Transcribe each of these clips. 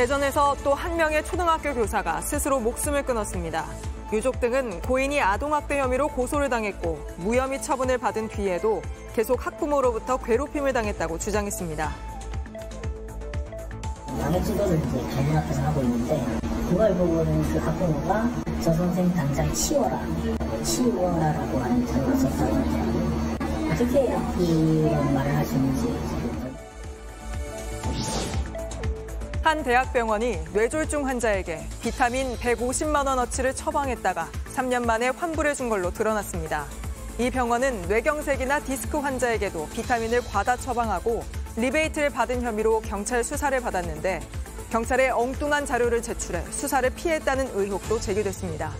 대전에서 또 한 명의 초등학교 교사가 스스로 목숨을 끊었습니다. 유족 등은 고인이 아동학대 혐의로 고소를 당했고 무혐의 처분을 받은 뒤에도 계속 학부모로부터 괴롭힘을 당했다고 주장했습니다. 남의 지도를 이제 가문 앞에서 하고 있는데 그걸 보고는 그 학부모가 저 선생 당장 치워라 치워라라고 하는 단어를 썼다고 하더라고요. 어떻게 이런 말을 있는지 한 대학병원이 뇌졸중 환자에게 비타민 150만 원어치를 처방했다가 3년 만에 환불해 준 걸로 드러났습니다. 이 병원은 뇌경색이나 디스크 환자에게도 비타민을 과다 처방하고 리베이트를 받은 혐의로 경찰 수사를 받았는데 경찰에 엉뚱한 자료를 제출해 수사를 피했다는 의혹도 제기됐습니다.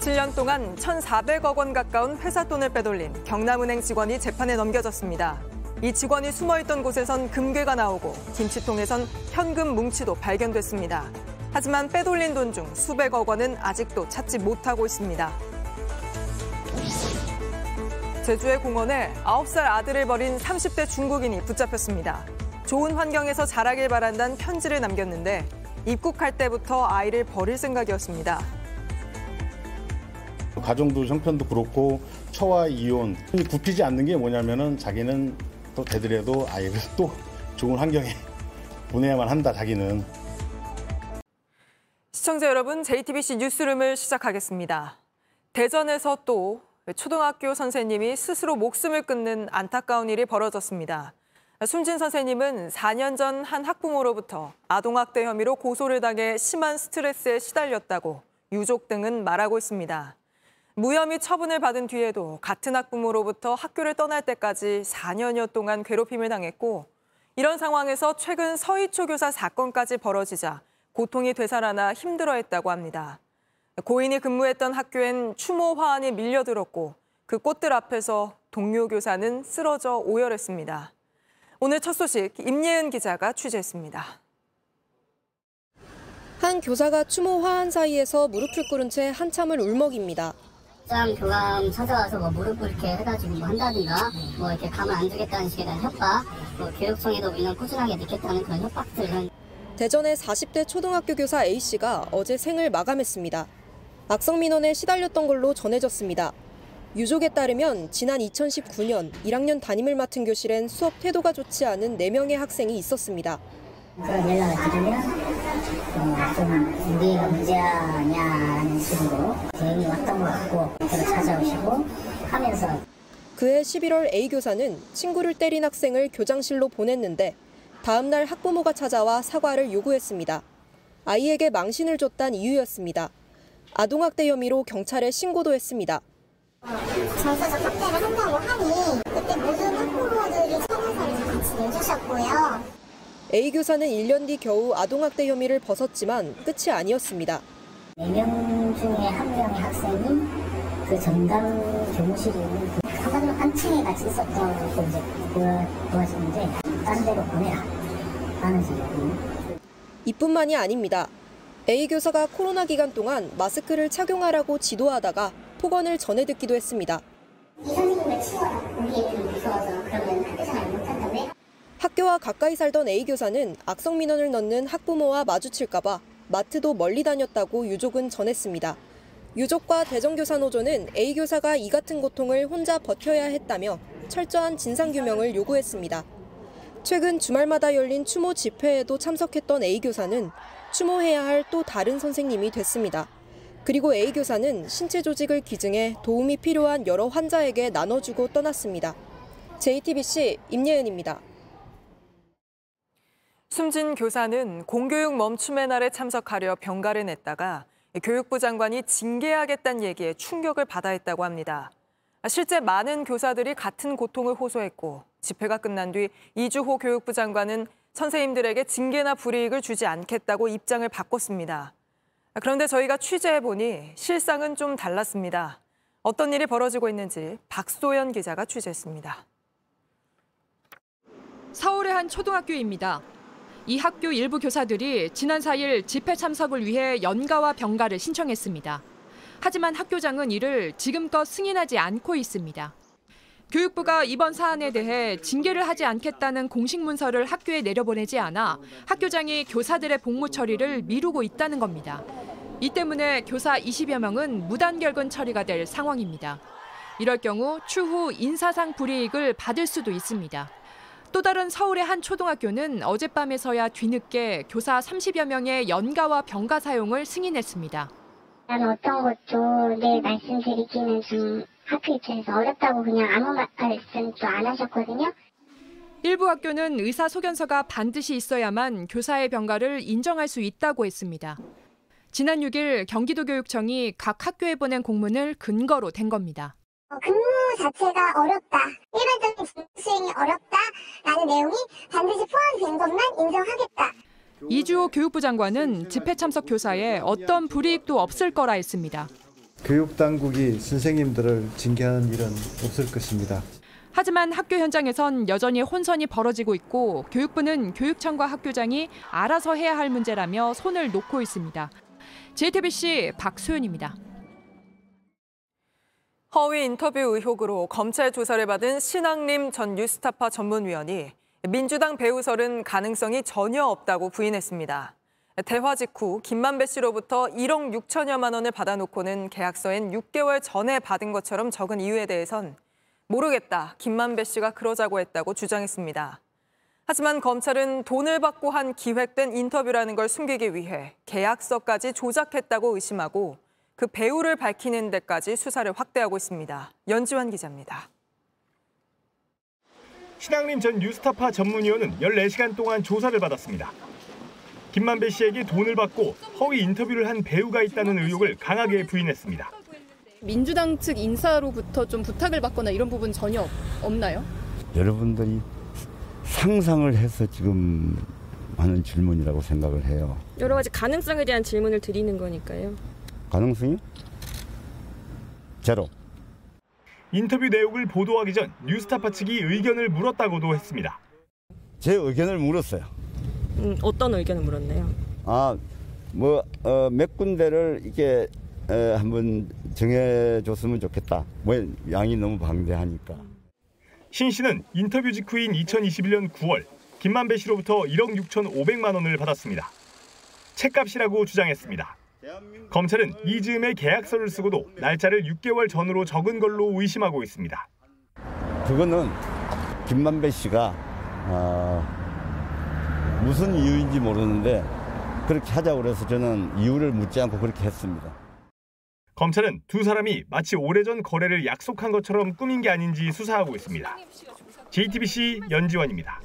7년 동안 1,400억 원 가까운 회사 돈을 빼돌린 경남은행 직원이 재판에 넘겨졌습니다. 이 직원이 숨어있던 곳에선 금괴가 나오고 김치통에선 현금 뭉치도 발견됐습니다. 하지만 빼돌린 돈 중 수백억 원은 아직도 찾지 못하고 있습니다. 제주의 공원에 9살 아들을 버린 30대 중국인이 붙잡혔습니다. 좋은 환경에서 자라길 바란다는 편지를 남겼는데 입국할 때부터 아이를 버릴 생각이었습니다. 가정도 형편도 그렇고 처와 이혼 굽히지 않는 게 뭐냐면은 자기는 또 되더라도 아이를 또 좋은 환경에 보내야만 한다 자기는 시청자 여러분, JTBC 뉴스룸을 시작하겠습니다. 대전에서 또 초등학교 선생님이 스스로 목숨을 끊는 안타까운 일이 벌어졌습니다. 숨진 선생님은 4년 전 한 학부모로부터 아동학대 혐의로 고소를 당해 심한 스트레스에 시달렸다고 유족 등은 말하고 있습니다. 무혐의 처분을 받은 뒤에도 같은 학부모로부터 학교를 떠날 때까지 4년여 동안 괴롭힘을 당했고 이런 상황에서 최근 서희초 교사 사건까지 벌어지자 고통이 되살아나 힘들어했다고 합니다. 고인이 근무했던 학교엔 추모 화환이 밀려들었고 그 꽃들 앞에서 동료 교사는 쓰러져 오열했습니다. 오늘 첫 소식 임예은 기자가 취재했습니다. 한 교사가 추모 화환 사이에서 무릎을 꿇은 채 한참을 울먹입니다. 장 교감 찾아와서 뭐 무릎을 이렇게 해가지고 뭐 한다든가 뭐 이렇게 가만 안 두겠다는 식의 대한 협박 뭐 교육청에도 우리는 꾸준하게 넣겠다는 그런 협박들은 대전의 40대 초등학교 교사 A씨가 어제 생을 마감했습니다. 악성 민원에 시달렸던 걸로 전해졌습니다. 유족에 따르면 지난 2019년 1학년 담임을 맡은 교실엔 수업 태도가 좋지 않은 4명의 학생이 있었습니다. 그런 연락을 드리면 어, 좀 우리가 문제냐는 식으로 대응이 왔던 것 같고 저를 찾아오시고 하면서 그해 11월 A 교사는 친구를 때린 학생을 교장실로 보냈는데 다음 날 학부모가 찾아와 사과를 요구했습니다. 아이에게 망신을 줬단 이유였습니다. 아동학대 혐의로 경찰에 신고도 했습니다. 정서적 학대를 한다고 하니 그때 모든 학부모들이 서면서를 같이 내주셨고요. A 교사는 1년 뒤 겨우 아동학대 혐의를 벗었지만 끝이 아니었습니다. 4명 중에 한 명의 학생이 그 전담 교무실이 있는 그 한마디로 한 층에 같이 있었던 그 이제 그 도와주는데 다른 데로 보내라 라는 식이거든요. 이뿐만이 아닙니다. A 교사가 코로나 기간 동안 마스크를 착용하라고 지도하다가 폭언을 전해 듣기도 했습니다. 이 선생님을 치워라. 우리 애들이 무서워서 그러면? 학교와 가까이 살던 A 교사는 악성 민원을 넣는 학부모와 마주칠까봐 마트도 멀리 다녔다고 유족은 전했습니다. 유족과 대전교사노조는 A 교사가 이 같은 고통을 혼자 버텨야 했다며 철저한 진상규명을 요구했습니다. 최근 주말마다 열린 추모 집회에도 참석했던 A 교사는 추모해야 할 또 다른 선생님이 됐습니다. 그리고 A 교사는 신체 조직을 기증해 도움이 필요한 여러 환자에게 나눠주고 떠났습니다. JTBC 임예은입니다. 숨진 교사는 공교육 멈춤의 날에 참석하려 병가를 냈다가 교육부 장관이 징계하겠다는 얘기에 충격을 받아 했다고 합니다. 실제 많은 교사들이 같은 고통을 호소했고 집회가 끝난 뒤 이주호 교육부 장관은 선생님들에게 징계나 불이익을 주지 않겠다고 입장을 바꿨습니다. 그런데 저희가 취재해보니 실상은 좀 달랐습니다. 어떤 일이 벌어지고 있는지 박소연 기자가 취재했습니다. 서울의 한 초등학교입니다. 이 학교 일부 교사들이 지난 4일 집회 참석을 위해 연가와 병가를 신청했습니다. 하지만 학교장은 이를 지금껏 승인하지 않고 있습니다. 교육부가 이번 사안에 대해 징계를 하지 않겠다는 공식 문서를 학교에 내려보내지 않아 학교장이 교사들의 복무 처리를 미루고 있다는 겁니다. 이 때문에 교사 20여 명은 무단결근 처리가 될 상황입니다. 이럴 경우 추후 인사상 불이익을 받을 수도 있습니다. 또 다른 서울의 한 초등학교는 어젯밤에서야 뒤늦게 교사 30여 명의 연가와 병가 사용을 승인했습니다. 어떤 것도 내 말씀드리기는 좀 학교 입장에서 어렵다고 그냥 아무 말씀도 안 하셨거든요. 일부 학교는 의사 소견서가 반드시 있어야만 교사의 병가를 인정할 수 있다고 했습니다. 지난 6일 경기도교육청이 각 학교에 보낸 공문을 근거로 댄 겁니다. 어, 근무 자체가 어렵다. 일반적인 직무 수행이 어렵다라는 내용이 반드시 포함된 것만 인정하겠다. 이주호 교육부 장관은 집회 참석 교사에 어떤 불이익도 없을 거라 했습니다. 교육 당국이 선생님들을 징계하는 일은 없을 것입니다. 하지만 학교 현장에선 여전히 혼선이 벌어지고 있고 교육부는 교육청과 학교장이 알아서 해야 할 문제라며 손을 놓고 있습니다. JTBC 박소연입니다. 허위 인터뷰 의혹으로 검찰 조사를 받은 신학림 전 뉴스타파 전문위원이 민주당 배우설은 가능성이 전혀 없다고 부인했습니다. 대화 직후 김만배 씨로부터 1억 6천여만 원을 받아놓고는 계약서엔 6개월 전에 받은 것처럼 적은 이유에 대해선 모르겠다. 김만배 씨가 그러자고 했다고 주장했습니다. 하지만 검찰은 돈을 받고 한 기획된 인터뷰라는 걸 숨기기 위해 계약서까지 조작했다고 의심하고 그 배우를 밝히는 데까지 수사를 확대하고 있습니다. 연지환 기자입니다. 신학림 전 뉴스타파 전문위원은 14시간 동안 조사를 받았습니다. 김만배 씨에게 돈을 받고 허위 인터뷰를 한 배우가 있다는 의혹을 강하게 부인했습니다. 민주당 측 인사로부터 좀 부탁을 받거나 이런 부분 전혀 없- 없나요? 여러분들이 상상을 해서 지금 하는 질문이라고 생각을 해요. 여러 가지 가능성에 대한 질문을 드리는 거니까요. 가능성이? 제로. 인터뷰 내용을 보도하기 전 뉴스타파 측이 의견을 물었다고도 했습니다. 제 의견을 물었어요. 음, 어떤 의견을 물었나요? 아, 뭐, 어, 몇 군데를 이렇게 에, 한번 정해줬으면 좋겠다. 뭐, 양이 너무 방대하니까. 신 씨는 인터뷰 직후인 2021년 9월 김만배 씨로부터 1억 6천5백만 원을 받았습니다. 책값이라고 주장했습니다. 검찰은 이 즈음에 계약서를 쓰고도 날짜를 6개월 전으로 적은 걸로 의심하고 있습니다. 그거는 김만배 씨가 아, 무슨 이유인지 모르는데 그렇게 하자고 그래서 저는 이유를 묻지 않고 그렇게 했습니다. 검찰은 두 사람이 마치 오래전 거래를 약속한 것처럼 꾸민 게 아닌지 수사하고 있습니다. JTBC 연지원입니다.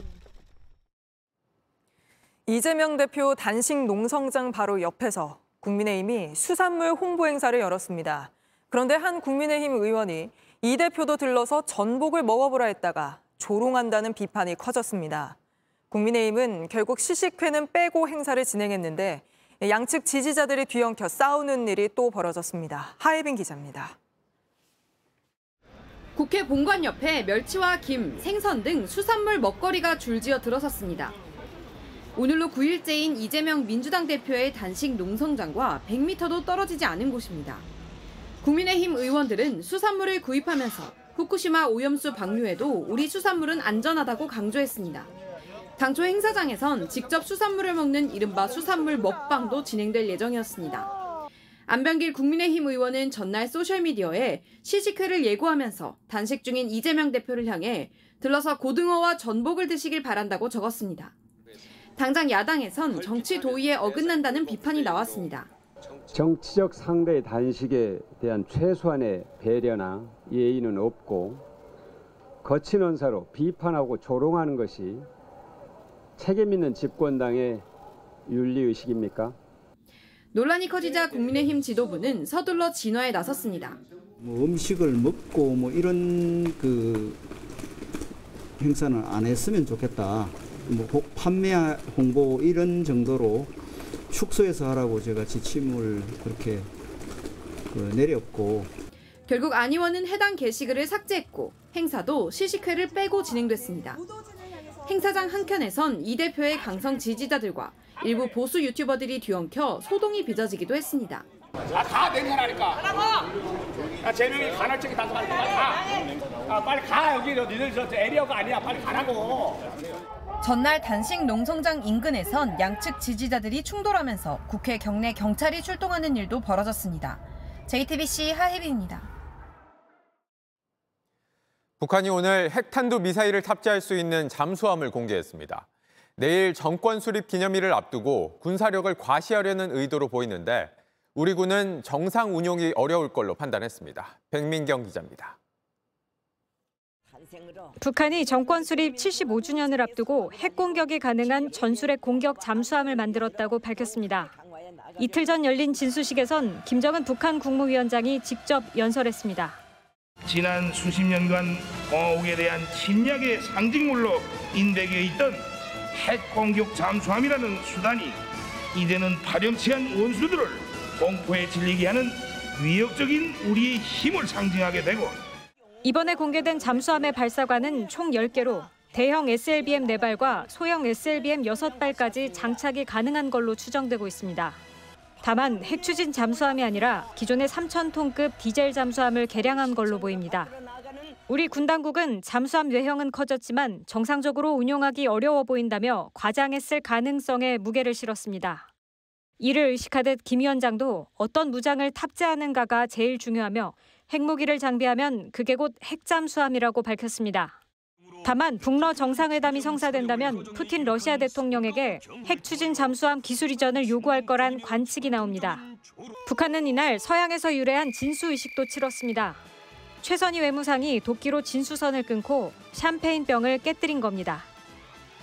이재명 대표 단식 농성장 바로 옆에서 국민의힘이 수산물 홍보 행사를 열었습니다. 그런데 한 국민의힘 의원이 이 대표도 들러서 전복을 먹어보라 했다가 조롱한다는 비판이 커졌습니다. 국민의힘은 결국 시식회는 빼고 행사를 진행했는데 양측 지지자들이 뒤엉켜 싸우는 일이 또 벌어졌습니다. 하예빈 기자입니다. 국회 본관 옆에 멸치와 김, 생선 등 수산물 먹거리가 줄지어 들어섰습니다. 오늘로 9일째인 이재명 민주당 대표의 단식 농성장과 100m도 떨어지지 않은 곳입니다. 국민의힘 의원들은 수산물을 구입하면서 후쿠시마 오염수 방류에도 우리 수산물은 안전하다고 강조했습니다. 당초 행사장에선 직접 수산물을 먹는 이른바 수산물 먹방도 진행될 예정이었습니다. 안병길 국민의힘 의원은 전날 소셜미디어에 시식회를 예고하면서 단식 중인 이재명 대표를 향해 들러서 고등어와 전복을 드시길 바란다고 적었습니다. 당장 야당에선 정치 도의에 어긋난다는 비판이 나왔습니다. 정치적 상대의 단식에 대한 최소한의 배려나 예의는 없고 거친 언사로 비판하고 조롱하는 것이 책임 있는 집권당의 윤리의식입니까? 논란이 커지자 국민의힘 지도부는 서둘러 진화에 나섰습니다. 뭐 음식을 먹고 뭐 이런 그 행사는 안 했으면 좋겠다. 뭐 호- 판매 홍보 이런 정도로 축소해서 하라고 제가 지침을 그렇게 그 내렸고 결국 안 의원은 해당 게시글을 삭제했고 행사도 시식회를 빼고 진행됐습니다. 행사장 한켠에선 이 대표의 강성 지지자들과 일부 보수 유튜버들이 뒤엉켜 소동이 빚어지기도 했습니다. 아, 가 냉혈하니까. 가라고. 야, 제명이 간헐적이 단속하니까 빨리 가. 아, 빨리 가. 여기 저, 저 에리어가 아니야. 빨리 가라고. 전날 단식 농성장 인근에선 양측 지지자들이 충돌하면서 국회 경내 경찰이 출동하는 일도 벌어졌습니다. JTBC 하혜빈입니다. 북한이 오늘 핵탄두 미사일을 탑재할 수 있는 잠수함을 공개했습니다. 내일 정권 수립 기념일을 앞두고 군사력을 과시하려는 의도로 보이는데 우리 군은 정상 운용이 어려울 걸로 판단했습니다. 백민경 기자입니다. 북한이 정권 수립 75주년을 앞두고 핵 공격이 가능한 전술핵 공격 잠수함을 만들었다고 밝혔습니다. 이틀 전 열린 진수식에선 김정은 북한 국무위원장이 직접 연설했습니다. 지난 수십 년간 공화국에 대한 침략의 상징물로 인백에 있던 핵 공격 잠수함이라는 수단이 이제는 파렴치한 원수들을 공포에 질리게 하는 위협적인 우리의 힘을 상징하게 되고 이번에 공개된 잠수함의 발사관은 총 10개로 대형 SLBM 4발과 소형 SLBM 6발까지 장착이 가능한 걸로 추정되고 있습니다. 다만 핵 추진 잠수함이 아니라 기존의 3,000톤급 디젤 잠수함을 개량한 걸로 보입니다. 우리 군 당국은 잠수함 외형은 커졌지만 정상적으로 운용하기 어려워 보인다며 과장했을 가능성에 무게를 실었습니다. 이를 의식하듯 김 위원장도 어떤 무장을 탑재하는가가 제일 중요하며 핵무기를 장비하면 그게 곧 핵잠수함이라고 밝혔습니다. 다만 북러 정상회담이 성사된다면 푸틴 러시아 대통령에게 핵 추진 잠수함 기술 이전을 요구할 거란 관측이 나옵니다. 북한은 이날 서양에서 유래한 진수 의식도 치렀습니다. 최선희 외무상이 도끼로 진수선을 끊고 샴페인병을 깨뜨린 겁니다.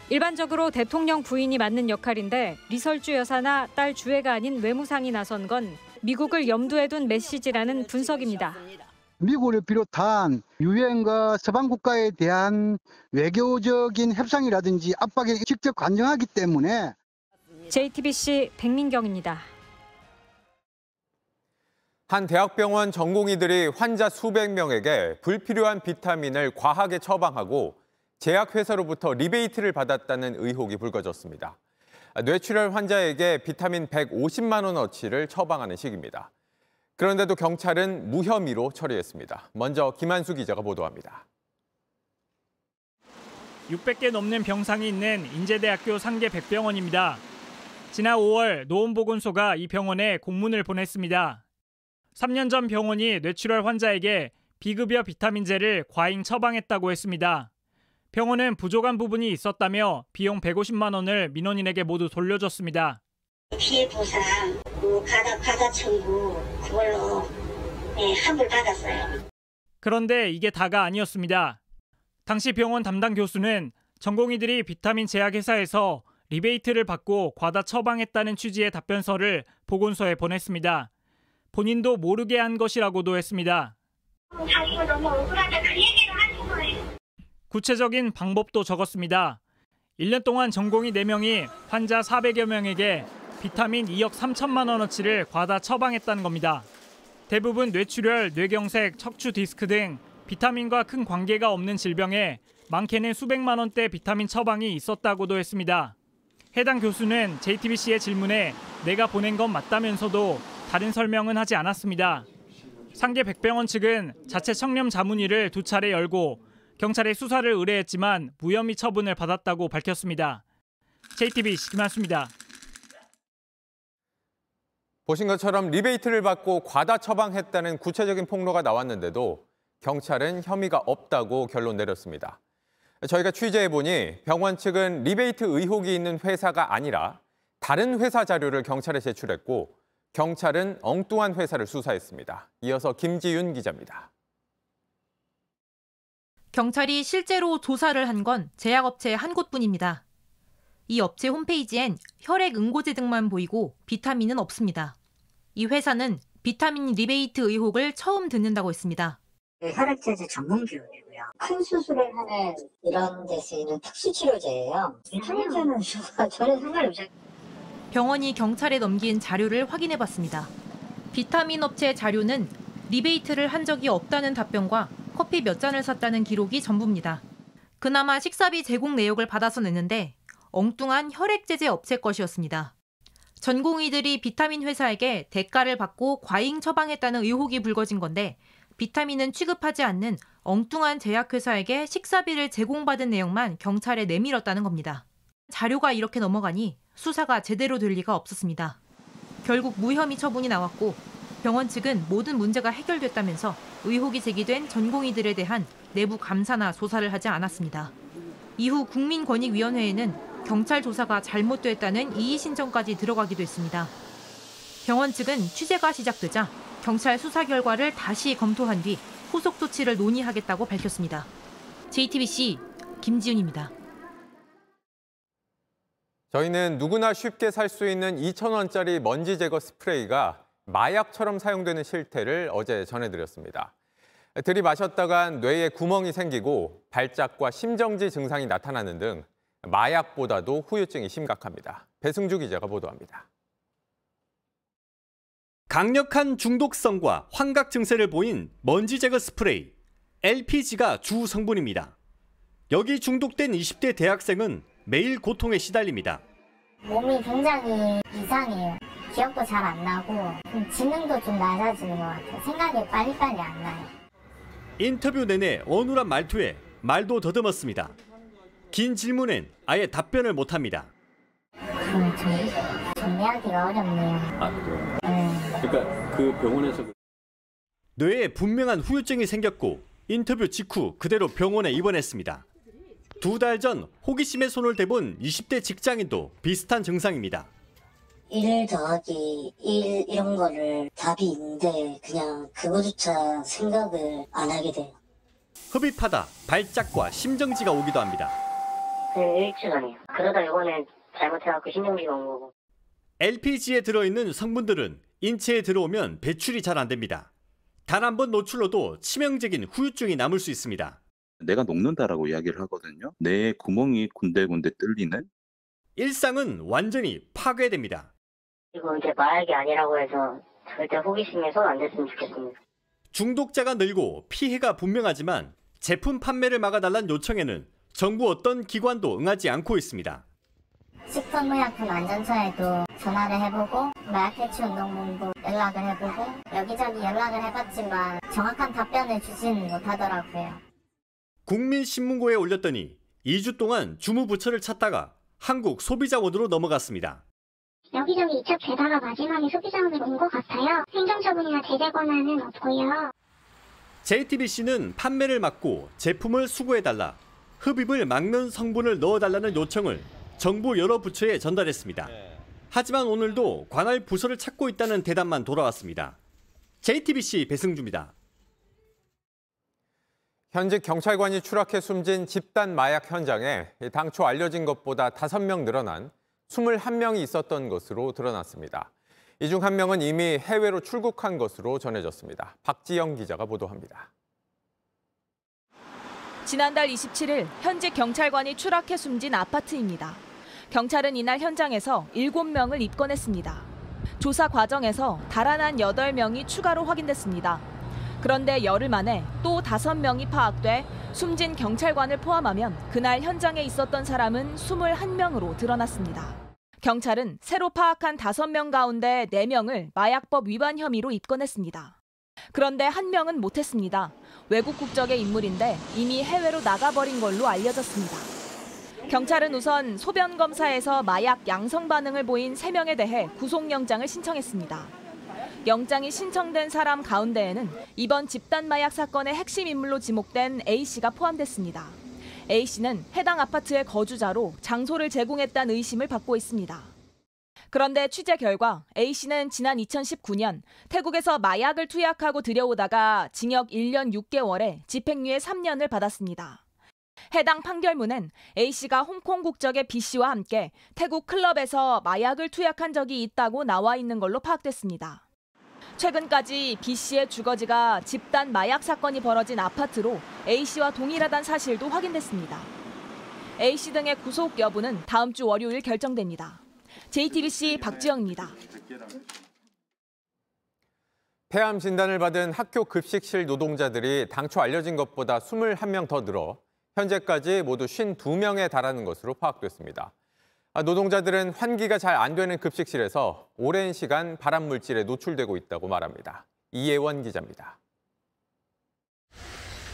일반적으로 대통령 부인이 맡는 역할인데 리설주 여사나 딸 주애가 아닌 외무상이 나선 건 미국을 염두에 둔 메시지라는 분석입니다. 미국을 비롯한 유엔과 서방 국가에 대한 외교적인 협상이라든지 압박에 직접 관여하기 때문에 JTBC 백민경입니다. 한 대학병원 전공의들이 환자 수백 명에게 불필요한 비타민을 과하게 처방하고 제약회사로부터 리베이트를 받았다는 의혹이 불거졌습니다. 뇌출혈 환자에게 비타민 150만 원어치를 처방하는 식입니다. 그런데도 경찰은 무혐의로 처리했습니다. 먼저 김한수 기자가 보도합니다. 600개 넘는 병상이 있는 인제대학교 상계 백병원입니다. 지난 5월 노원보건소가 이 병원에 공문을 보냈습니다. 3년 전 병원이 뇌출혈 환자에게 비급여 비타민제를 과잉 처방했다고 했습니다. 병원은 부족한 부분이 있었다며 비용 150만 원을 민원인에게 모두 돌려줬습니다. 피해 보상, 뭐 과다 과다 청구 그걸로 네, 합을 받았어요. 그런데 이게 다가 아니었습니다. 당시 병원 담당 교수는 전공의들이 비타민 제약회사에서 리베이트를 받고 과다 처방했다는 취지의 답변서를 보건소에 보냈습니다. 본인도 모르게 한 것이라고도 했습니다. 자기가 너무 억울하다 그. 구체적인 방법도 적었습니다. 1년 동안 전공의 4명이 환자 400여 명에게 비타민 2억 3천만 원어치를 과다 처방했다는 겁니다. 대부분 뇌출혈, 뇌경색, 척추 디스크 등 비타민과 큰 관계가 없는 질병에 많게는 수백만 원대 비타민 처방이 있었다고도 했습니다. 해당 교수는 JTBC의 질문에 내가 보낸 건 맞다면서도 다른 설명은 하지 않았습니다. 상계 백병원 측은 자체 청렴 자문위를 두 차례 열고 경찰에 수사를 의뢰했지만 무혐의 처분을 받았다고 밝혔습니다. JTBC 김한수입니다. 보신 것처럼 리베이트를 받고 과다 처방했다는 구체적인 폭로가 나왔는데도 경찰은 혐의가 없다고 결론 내렸습니다. 저희가 취재해보니 병원 측은 리베이트 의혹이 있는 회사가 아니라 다른 회사 자료를 경찰에 제출했고 경찰은 엉뚱한 회사를 수사했습니다. 이어서 김지윤 기자입니다. 경찰이 실제로 조사를 한 건 제약업체 한 곳뿐입니다. 이 업체 홈페이지엔 혈액 응고제 등만 보이고 비타민은 없습니다. 이 회사는 비타민 리베이트 의혹을 처음 듣는다고 했습니다. 혈액제제 전문 기업이고요. 큰 수술을 하는 이런 데 쓰이는 특수치료제예요. 비타민제는 전혀 상관이 없어요. 병원이 경찰에 넘긴 자료를 확인해 봤습니다. 비타민 업체 자료는 리베이트를 한 적이 없다는 답변과 커피 몇 잔을 샀다는 기록이 전부입니다. 그나마 식사비 제공 내역을 받아서 냈는데 엉뚱한 혈액제제 업체 것이었습니다. 전공의들이 비타민 회사에게 대가를 받고 과잉 처방했다는 의혹이 불거진 건데 비타민은 취급하지 않는 엉뚱한 제약회사에게 식사비를 제공받은 내용만 경찰에 내밀었다는 겁니다. 자료가 이렇게 넘어가니 수사가 제대로 될 리가 없었습니다. 결국 무혐의 처분이 나왔고 병원 측은 모든 문제가 해결됐다면서 의혹이 제기된 전공의들에 대한 내부 감사나 조사를 하지 않았습니다. 이후 국민권익위원회에는 경찰 조사가 잘못됐다는 이의 신청까지 들어가기도 했습니다. 병원 측은 취재가 시작되자 경찰 수사 결과를 다시 검토한 뒤 후속 조치를 논의하겠다고 밝혔습니다. JTBC 김지윤입니다. 저희는 누구나 쉽게 살 수 있는 2,000원짜리 먼지 제거 스프레이가 마약처럼 사용되는 실태를 어제 전해드렸습니다. 들이마셨다간 뇌에 구멍이 생기고 발작과 심정지 증상이 나타나는 등 마약보다도 후유증이 심각합니다. 배승주 기자가 보도합니다. 강력한 중독성과 환각 증세를 보인 먼지 제거 스프레이 LPG가 주 성분입니다. 여기 중독된 20대 대학생은 매일 고통에 시달립니다. 몸이 굉장히 이상해요. 기억도 잘 안 나고 좀 지능도 좀 낮아지는 것 같아요. 생각이 빨리빨리 안 나요. 인터뷰 내내 어눌한 말투에 말도 더듬었습니다. 긴 질문엔 아예 답변을 못합니다. 그 정, 정리하기가 어렵네요. 아 그래요? 네. 그러니까 그 병원에서 뇌에 분명한 후유증이 생겼고 인터뷰 직후 그대로 병원에 입원했습니다. 두 달 전 호기심에 손을 대본 20대 직장인도 비슷한 증상입니다. 일 더하기 일 이런 거를 답이 있는데 그냥 그거조차 생각을 안 하게 돼요. 흡입하다 발작과 심정지가 오기도 합니다. 그 일주일 전이에요. 그러다 이번에 잘못해갖고 신경지가 온 거고. LPG에 들어있는 성분들은 인체에 들어오면 배출이 잘 안 됩니다. 단 한 번 노출로도 치명적인 후유증이 남을 수 있습니다. 내가 녹는다라고 이야기를 하거든요. 내 구멍이 군데군데 뚫리는 일상은 완전히 파괴됩니다. 이거 이제 마약이 아니라고 해서 절대 호기심에 손 안 댔으면 좋겠습니다. 중독자가 늘고 피해가 분명하지만 제품 판매를 막아달란 요청에는 정부 어떤 기관도 응하지 않고 있습니다. 식품의약품안전처에도 전화를 해보고 마약퇴치운동본부 연락을 해보고 여기저기 연락을 해봤지만 정확한 답변을 주지는 못하더라고요. 국민신문고에 올렸더니 2주 동안 주무부처를 찾다가 한국 소비자원으로 넘어갔습니다. 여기저기 이첩 되다가 마지막에 소비자원으로 온 것 같아요. 행정처분이나 제재 권한은 없고요. JTBC는 판매를 막고 제품을 수거해달라, 흡입을 막는 성분을 넣어달라는 요청을 정부 여러 부처에 전달했습니다. 하지만 오늘도 관할 부서를 찾고 있다는 대답만 돌아왔습니다. JTBC 배승주입니다. 현직 경찰관이 추락해 숨진 집단 마약 현장에 당초 알려진 것보다 5명 늘어난 21명이 있었던 것으로 드러났습니다. 이 중 한 명은 이미 해외로 출국한 것으로 전해졌습니다. 박지영 기자가 보도합니다. 지난달 27일 현직 경찰관이 추락해 숨진 아파트입니다. 경찰은 이날 현장에서 7명을 입건했습니다. 조사 과정에서 달아난 8명이 추가로 확인됐습니다. 그런데 열흘 만에 또 5명이 파악돼 숨진 경찰관을 포함하면 그날 현장에 있었던 사람은 21명으로 드러났습니다. 경찰은 새로 파악한 5명 가운데 4명을 마약법 위반 혐의로 입건했습니다. 그런데 한 명은 못했습니다. 외국 국적의 인물인데 이미 해외로 나가버린 걸로 알려졌습니다. 경찰은 우선 소변 검사에서 마약 양성 반응을 보인 3명에 대해 구속영장을 신청했습니다. 영장이 신청된 사람 가운데에는 이번 집단 마약 사건의 핵심 인물로 지목된 A씨가 포함됐습니다. A씨는 해당 아파트의 거주자로 장소를 제공했다는 의심을 받고 있습니다. 그런데 취재 결과 A씨는 지난 2019년 태국에서 마약을 투약하고 들여오다가 징역 1년 6개월에 집행유예 3년을 받았습니다. 해당 판결문엔 A씨가 홍콩 국적의 B씨와 함께 태국 클럽에서 마약을 투약한 적이 있다고 나와 있는 걸로 파악됐습니다. 최근까지 B씨의 주거지가 집단 마약 사건이 벌어진 아파트로 A씨와 동일하다는 사실도 확인됐습니다. A씨 등의 구속 여부는 다음 주 월요일 결정됩니다. JTBC 박지영입니다. 폐암 진단을 받은 학교 급식실 노동자들이 당초 알려진 것보다 21명 더 늘어 현재까지 모두 52명에 달하는 것으로 파악됐습니다. 아, 노동자들은 환기가 잘 안 되는 급식실에서 오랜 시간 발암 물질에 노출되고 있다고 말합니다. 이예원 기자입니다.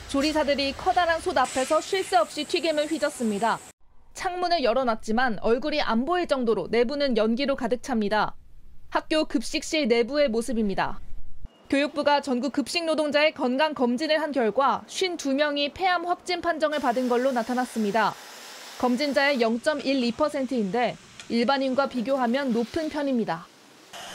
조리사들이 커다란 솥 앞에서 쉴 새 없이 튀김을 휘젓습니다. 창문을 열어놨지만 얼굴이 안 보일 정도로 내부는 연기로 가득 찹니다. 학교 급식실 내부의 모습입니다. 교육부가 전국 급식 노동자의 건강 검진을 한 결과 52명이 폐암 확진 판정을 받은 걸로 나타났습니다. 검진자의 0.12%인데 일반인과 비교하면 높은 편입니다.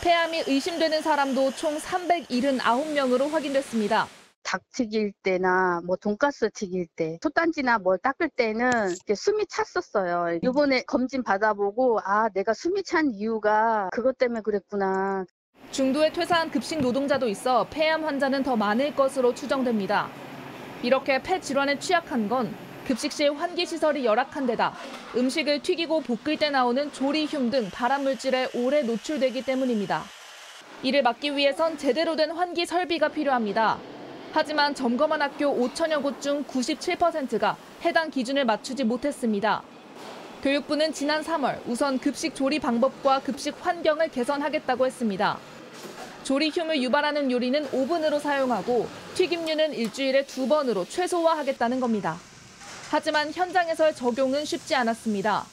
폐암이 의심되는 사람도 총 379명으로 확인됐습니다. 닭 튀길 때나 뭐 돈가스 튀길 때 솥단지나 뭘 닦을 때는 숨이 찼었어요. 이번에 검진 받아보고 아 내가 숨이 찬 이유가 그것 때문에 그랬구나. 중도에 퇴사한 급식 노동자도 있어 폐암 환자는 더 많을 것으로 추정됩니다. 이렇게 폐 질환에 취약한 건 급식실 환기 시설이 열악한 데다 음식을 튀기고 볶을 때 나오는 조리흉 등 발암 물질에 오래 노출되기 때문입니다. 이를 막기 위해선 제대로 된 환기 설비가 필요합니다. 하지만 점검한 학교 5천여 곳 중 97%가 해당 기준을 맞추지 못했습니다. 교육부는 지난 3월 우선 급식 조리 방법과 급식 환경을 개선하겠다고 했습니다. 조리흉을 유발하는 요리는 오븐으로 사용하고 튀김류는 일주일에 두 번으로 최소화하겠다는 겁니다. 하지만 현장에서의 적용은 쉽지 않았습니다.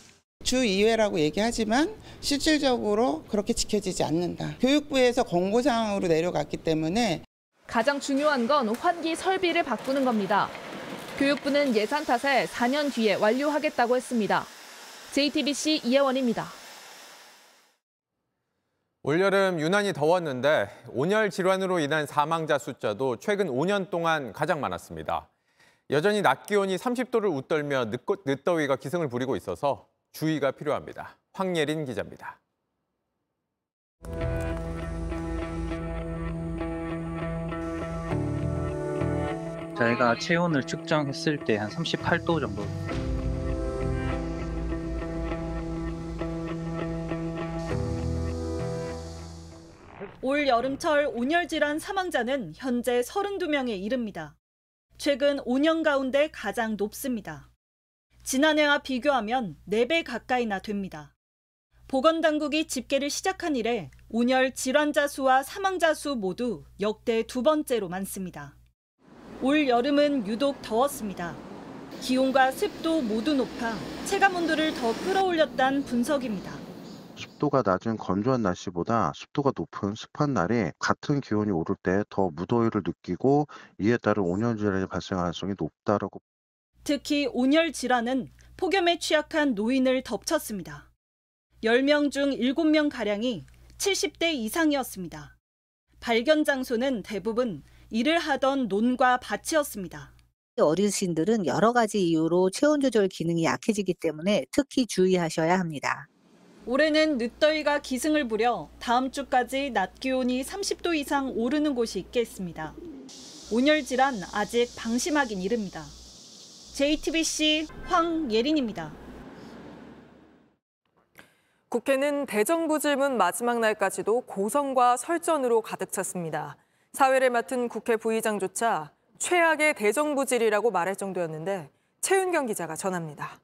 주 2회라고 얘기하지만 실질적으로 그렇게 지켜지지 않는다. 교육부에서 권고사항으로 내려갔기 때문에 가장 중요한 건 환기 설비를 바꾸는 겁니다. 교육부는 예산 탓에 4년 뒤에 완료하겠다고 했습니다. JTBC 이혜원입니다. 올여름 유난히 더웠는데 온열 질환으로 인한 사망자 숫자도 최근 5년 동안 가장 많았습니다. 여전히 낮 기온이 30도를 웃돌며 늦고, 늦더위가 기승을 부리고 있어서 주의가 필요합니다. 황예린 기자입니다. 저희가 체온을 측정했을 때 한 38도 정도 올 여름철 온열 질환 사망자는 현재 32명에 이릅니다. 최근 5년 가운데 가장 높습니다. 지난해와 비교하면 4배 가까이나 됩니다. 보건당국이 집계를 시작한 이래 온열 질환자 수와 사망자 수 모두 역대 두 번째로 많습니다. 올 여름은 유독 더웠습니다. 기온과 습도 모두 높아 체감 온도를 더 끌어올렸다는 분석입니다. 습도가 낮은 건조한 날씨보다 습도가 높은 습한 날에 같은 기온이 오를 때 더 무더위를 느끼고 이에 따른 온열 질환이 발생 가능성이 높다라고 특히 온열 질환은 폭염에 취약한 노인을 덮쳤습니다. 10명 중 7명 가량이 70대 이상이었습니다. 발견 장소는 대부분 일을 하던 논과 밭이었습니다. 어르신들은 여러 가지 이유로 체온 조절 기능이 약해지기 때문에 특히 주의하셔야 합니다. 올해는 늦더위가 기승을 부려 다음 주까지 낮 기온이 30도 이상 오르는 곳이 있겠습니다. 온열 질환 아직 방심하긴 이릅니다. JTBC 황예린입니다. 국회는 대정부 질문 마지막 날까지도 고성과 설전으로 가득 찼습니다. 사회를 맡은 국회 부의장조차 최악의 대정부질이라고 말할 정도였는데 최윤경 기자가 전합니다.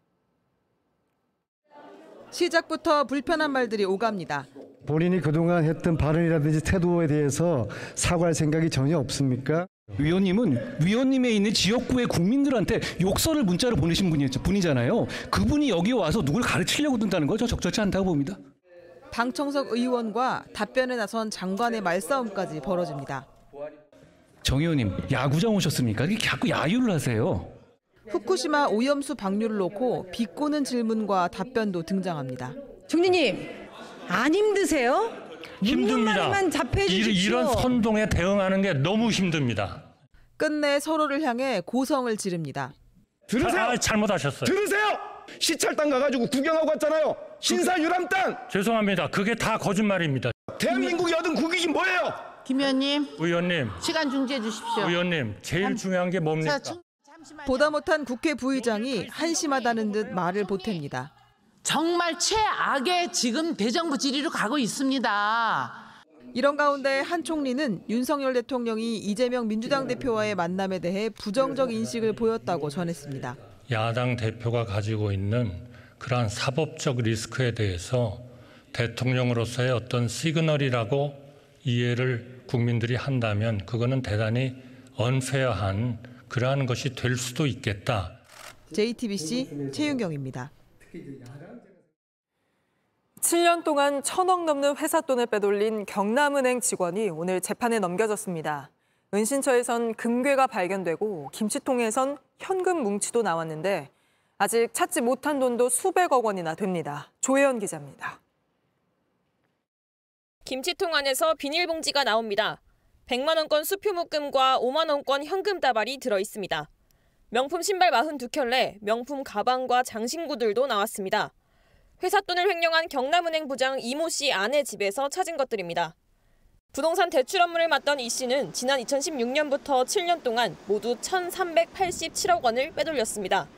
시작부터 불편한 말들이 오갑니다. 본인이 그동안 했던 발언이라든지 태도에 대해서 사과할 생각이 전혀 없습니까? 위원님은 위원님에 있는 지역구의 국민들한테 욕설을 문자로 보내신 분이었죠 분이잖아요. 그분이 여기 와서 누굴 가르치려고 든다는 거죠 적절치 않다고 봅니다. 방청석 의원과 답변에 나선 장관의 말싸움까지 벌어집니다. 정 의원님 야구장 오셨습니까? 이게 자꾸 야유를 하세요. 후쿠시마 오염수 방류를 놓고 비꼬는 질문과 답변도 등장합니다. 총리님 안 힘드세요? 힘듭니다. 이- 이런 선동에 대응하는 게 너무 힘듭니다. 끝내 서로를 향해 고성을 지릅니다. 들으세요. 아, 잘못하셨어요. 들으세요. 시찰 땅 가가지고 구경하고 왔잖아요. 신사 유람 땅. 죄송합니다. 그게 다 거짓말입니다. 대한민국이 얻은 국익이 뭐예요? 김 의원님 의원님, 시간 중지해 주십시오. 의원님, 제일 중요한 게 뭡니까? 보다 못한 국회 부의장이 한심하다는 듯 말을 보탭니다. 정말 최악의 지금 대정부 질의로 가고 있습니다. 이런 가운데 한 총리는 윤석열 대통령이 이재명 민주당 대표와의 만남에 대해 부정적 인식을 보였다고 전했습니다. 야당 대표가 가지고 있는 그러한 사법적 리스크에 대해서 대통령으로서의 어떤 시그널이라고 이해를 국민들이 한다면 그거는 대단히 언페어한 그러한 것이 될 수도 있겠다. JTBC 최윤경입니다. 7년 동안 천억 넘는 회사 돈을 빼돌린 경남은행 직원이 오늘 재판에 넘겨졌습니다. 은신처에선 금괴가 발견되고 김치통에선 현금 뭉치도 나왔는데 아직 찾지 못한 돈도 수백억 원이나 됩니다. 조혜연 기자입니다. 김치통 안에서 비닐봉지가 나옵니다. 100만 원권 수표 묶음과 5만 원권 현금 다발이 들어 있습니다. 명품 신발 42켤레, 명품 가방과 장신구들도 나왔습니다. 회사 돈을 횡령한 경남은행 부장 이모 씨 아내 집에서 찾은 것들입니다. 부동산 대출 업무를 맡던 이 씨는 지난 2016년부터 7년 동안 모두 1,387억 원을 빼돌렸습니다.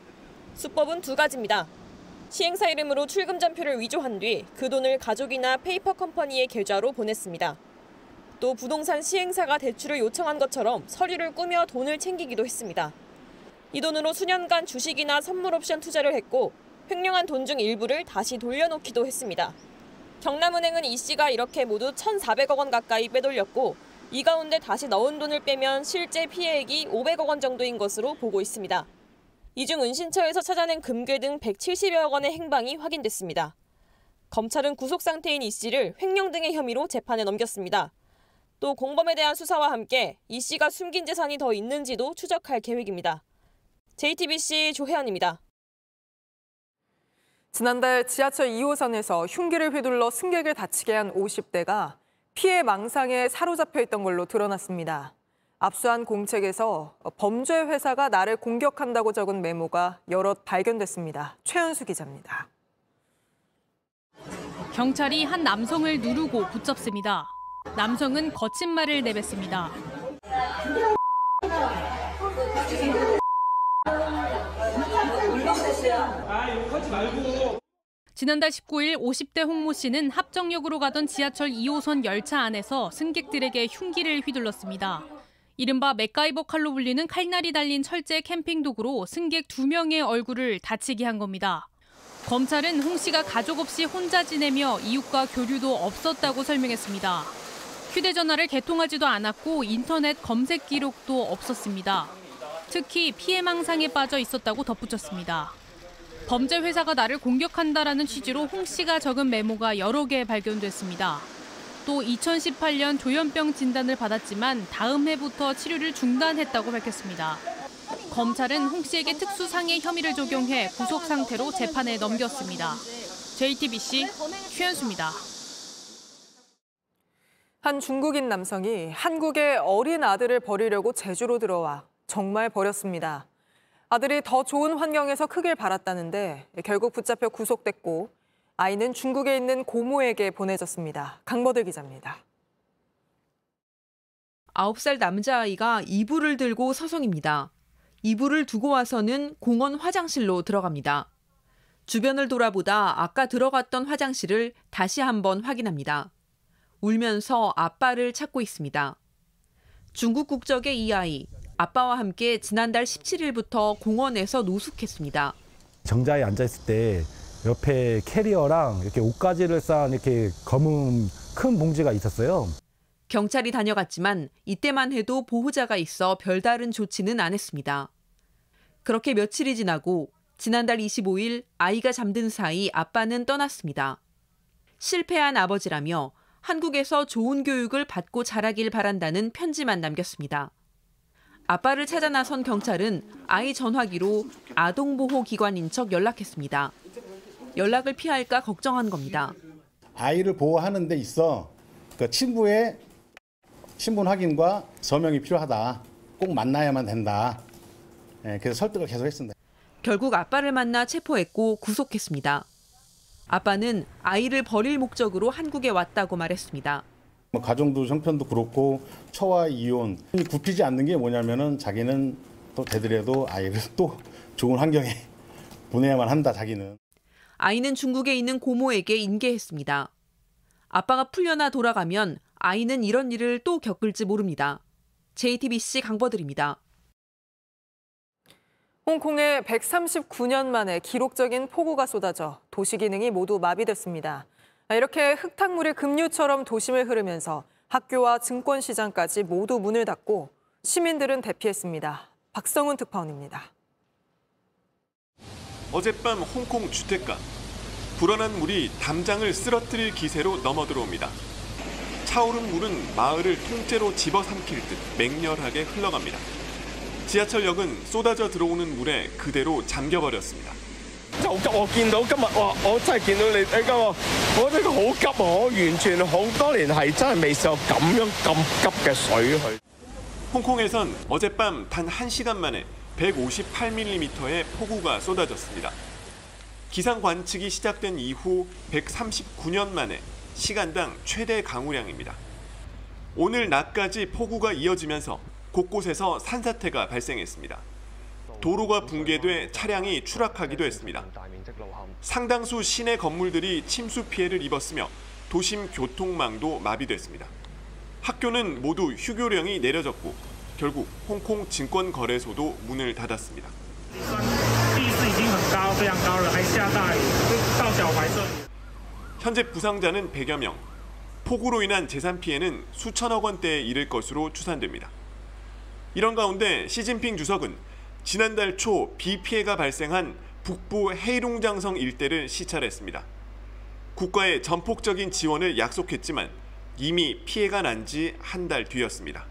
수법은 두 가지입니다. 시행사 이름으로 출금 전표를 위조한 뒤 그 돈을 가족이나 페이퍼 컴퍼니의 계좌로 보냈습니다. 또 부동산 시행사가 대출을 요청한 것처럼 서류를 꾸며 돈을 챙기기도 했습니다. 이 돈으로 수년간 주식이나 선물 옵션 투자를 했고 횡령한 돈 중 일부를 다시 돌려놓기도 했습니다. 경남은행은 이 씨가 이렇게 모두 1,400억 원 가까이 빼돌렸고 이 가운데 다시 넣은 돈을 빼면 실제 피해액이 500억 원 정도인 것으로 보고 있습니다. 이 중 은신처에서 찾아낸 금괴 등 170여억 원의 행방이 확인됐습니다. 검찰은 구속 상태인 이 씨를 횡령 등의 혐의로 재판에 넘겼습니다. 또 공범에 대한 수사와 함께 이 씨가 숨긴 재산이 더 있는지도 추적할 계획입니다. JTBC 조혜연입니다. 지난달 지하철 2호선에서 흉기를 휘둘러 승객을 다치게 한 50대가 피해 망상에 사로잡혀 있던 걸로 드러났습니다. 압수한 공책에서 범죄 회사가 나를 공격한다고 적은 메모가 여럿 발견됐습니다. 최현수 기자입니다. 경찰이 한 남성을 누르고 붙잡습니다. 남성은 거친 말을 내뱉습니다. 지난달 19일 50대 홍모 씨는 합정역으로 가던 지하철 2호선 열차 안에서 승객들에게 흉기를 휘둘렀습니다. 이른바 맥가이버 칼로 불리는 칼날이 달린 철제 캠핑 도구로 승객 2명의 얼굴을 다치게 한 겁니다. 검찰은 홍 씨가 가족 없이 혼자 지내며 이웃과 교류도 없었다고 설명했습니다. 휴대전화를 개통하지도 않았고 인터넷 검색 기록도 없었습니다. 특히 피해망상에 빠져 있었다고 덧붙였습니다. 범죄 회사가 나를 공격한다라는 취지로 홍 씨가 적은 메모가 여러 개 발견됐습니다. 또 2018년 조현병 진단을 받았지만 다음 해부터 치료를 중단했다고 밝혔습니다. 검찰은 홍 씨에게 특수상해 혐의를 적용해 구속 상태로 재판에 넘겼습니다. JTBC 최현수입니다. 한 중국인 남성이 한국의 어린 아들을 버리려고 제주로 들어와 정말 버렸습니다. 아들이 더 좋은 환경에서 크길 바랐다는데 결국 붙잡혀 구속됐고 아이는 중국에 있는 고모에게 보내졌습니다. 강버들 기자입니다. 9살 남자아이가 이불을 들고 서성입니다. 이불을 두고 와서는 공원 화장실로 들어갑니다. 주변을 돌아보다 아까 들어갔던 화장실을 다시 한번 확인합니다. 울면서 아빠를 찾고 있습니다. 중국 국적의 이 아이, 아빠와 함께 지난달 17일부터 공원에서 노숙했습니다. 정자에 앉아 있을 때 옆에 캐리어랑 이렇게 옷가지를 쌓은 이렇게 검은 큰 봉지가 있었어요. 경찰이 다녀갔지만 이때만 해도 보호자가 있어 별다른 조치는 안 했습니다. 그렇게 며칠이 지나고 지난달 25일 아이가 잠든 사이 아빠는 떠났습니다. 실패한 아버지라며 한국에서 좋은 교육을 받고 자라길 바란다는 편지만 남겼습니다. 아빠를 찾아 나선 경찰은 아이 전화기로 아동보호기관인 척 연락했습니다. 연락을 피할까 걱정한 겁니다. 아이를 보호하는 데 있어 그 친부의 신분 확인과 서명이 필요하다. 꼭 만나야만 된다. 예, 그래서 설득을 계속 했습니다. 결국 아빠를 만나 체포했고 구속했습니다. 아빠는 아이를 버릴 목적으로 한국에 왔다고 말했습니다. 뭐 가정도 형편도 그렇고 처와 이혼 굽히지 않는 게 뭐냐면은 자기는 또 되더라도 아이를 또 좋은 환경에 보내야만 한다 자기는. 아이는 중국에 있는 고모에게 인계했습니다. 아빠가 풀려나 돌아가면 아이는 이런 일을 또 겪을지 모릅니다. JTBC 강버들입니다. 홍콩에 139년 만에 기록적인 폭우가 쏟아져 도시 기능이 모두 마비됐습니다. 이렇게 흙탕물이 급류처럼 도심을 흐르면서 학교와 증권시장까지 모두 문을 닫고 시민들은 대피했습니다. 박성훈 특파원입니다. 어젯밤 홍콩 주택가. 불어난 물이 담장을 쓰러뜨릴 기세로 넘어 들어옵니다. 차오른 물은 마을을 통째로 집어삼킬 듯 맹렬하게 흘러갑니다. 지하철역은 쏟아져 들어오는 물에 그대로 잠겨버렸습니다. 我見到今日哇！我真係見到你呢個，我呢個好急啊！我完全好多年係真係未試過咁樣咁急嘅水去。 홍콩에선 어젯밤 단 1시간 만에 158mm의 폭우가 쏟아졌습니다. 기상 관측이 시작된 이후 139년 만에 시간당 최대 강우량입니다. 오늘 낮까지 폭우가 이어지면서 곳곳에서 산사태가 발생했습니다. 도로가 붕괴돼 차량이 추락하기도 했습니다. 상당수 시내 건물들이 침수 피해를 입었으며 도심 교통망도 마비됐습니다. 학교는 모두 휴교령이 내려졌고 결국 홍콩 증권거래소도 문을 닫았습니다. 현재 부상자는 100여 명, 폭우로 인한 재산 피해는 수천억 원대에 이를 것으로 추산됩니다. 이런 가운데 시진핑 주석은 지난달 초 비 피해가 발생한 북부 헤이룽장성 일대를 시찰했습니다. 국가의 전폭적인 지원을 약속했지만 이미 피해가 난 지 한 달 뒤였습니다.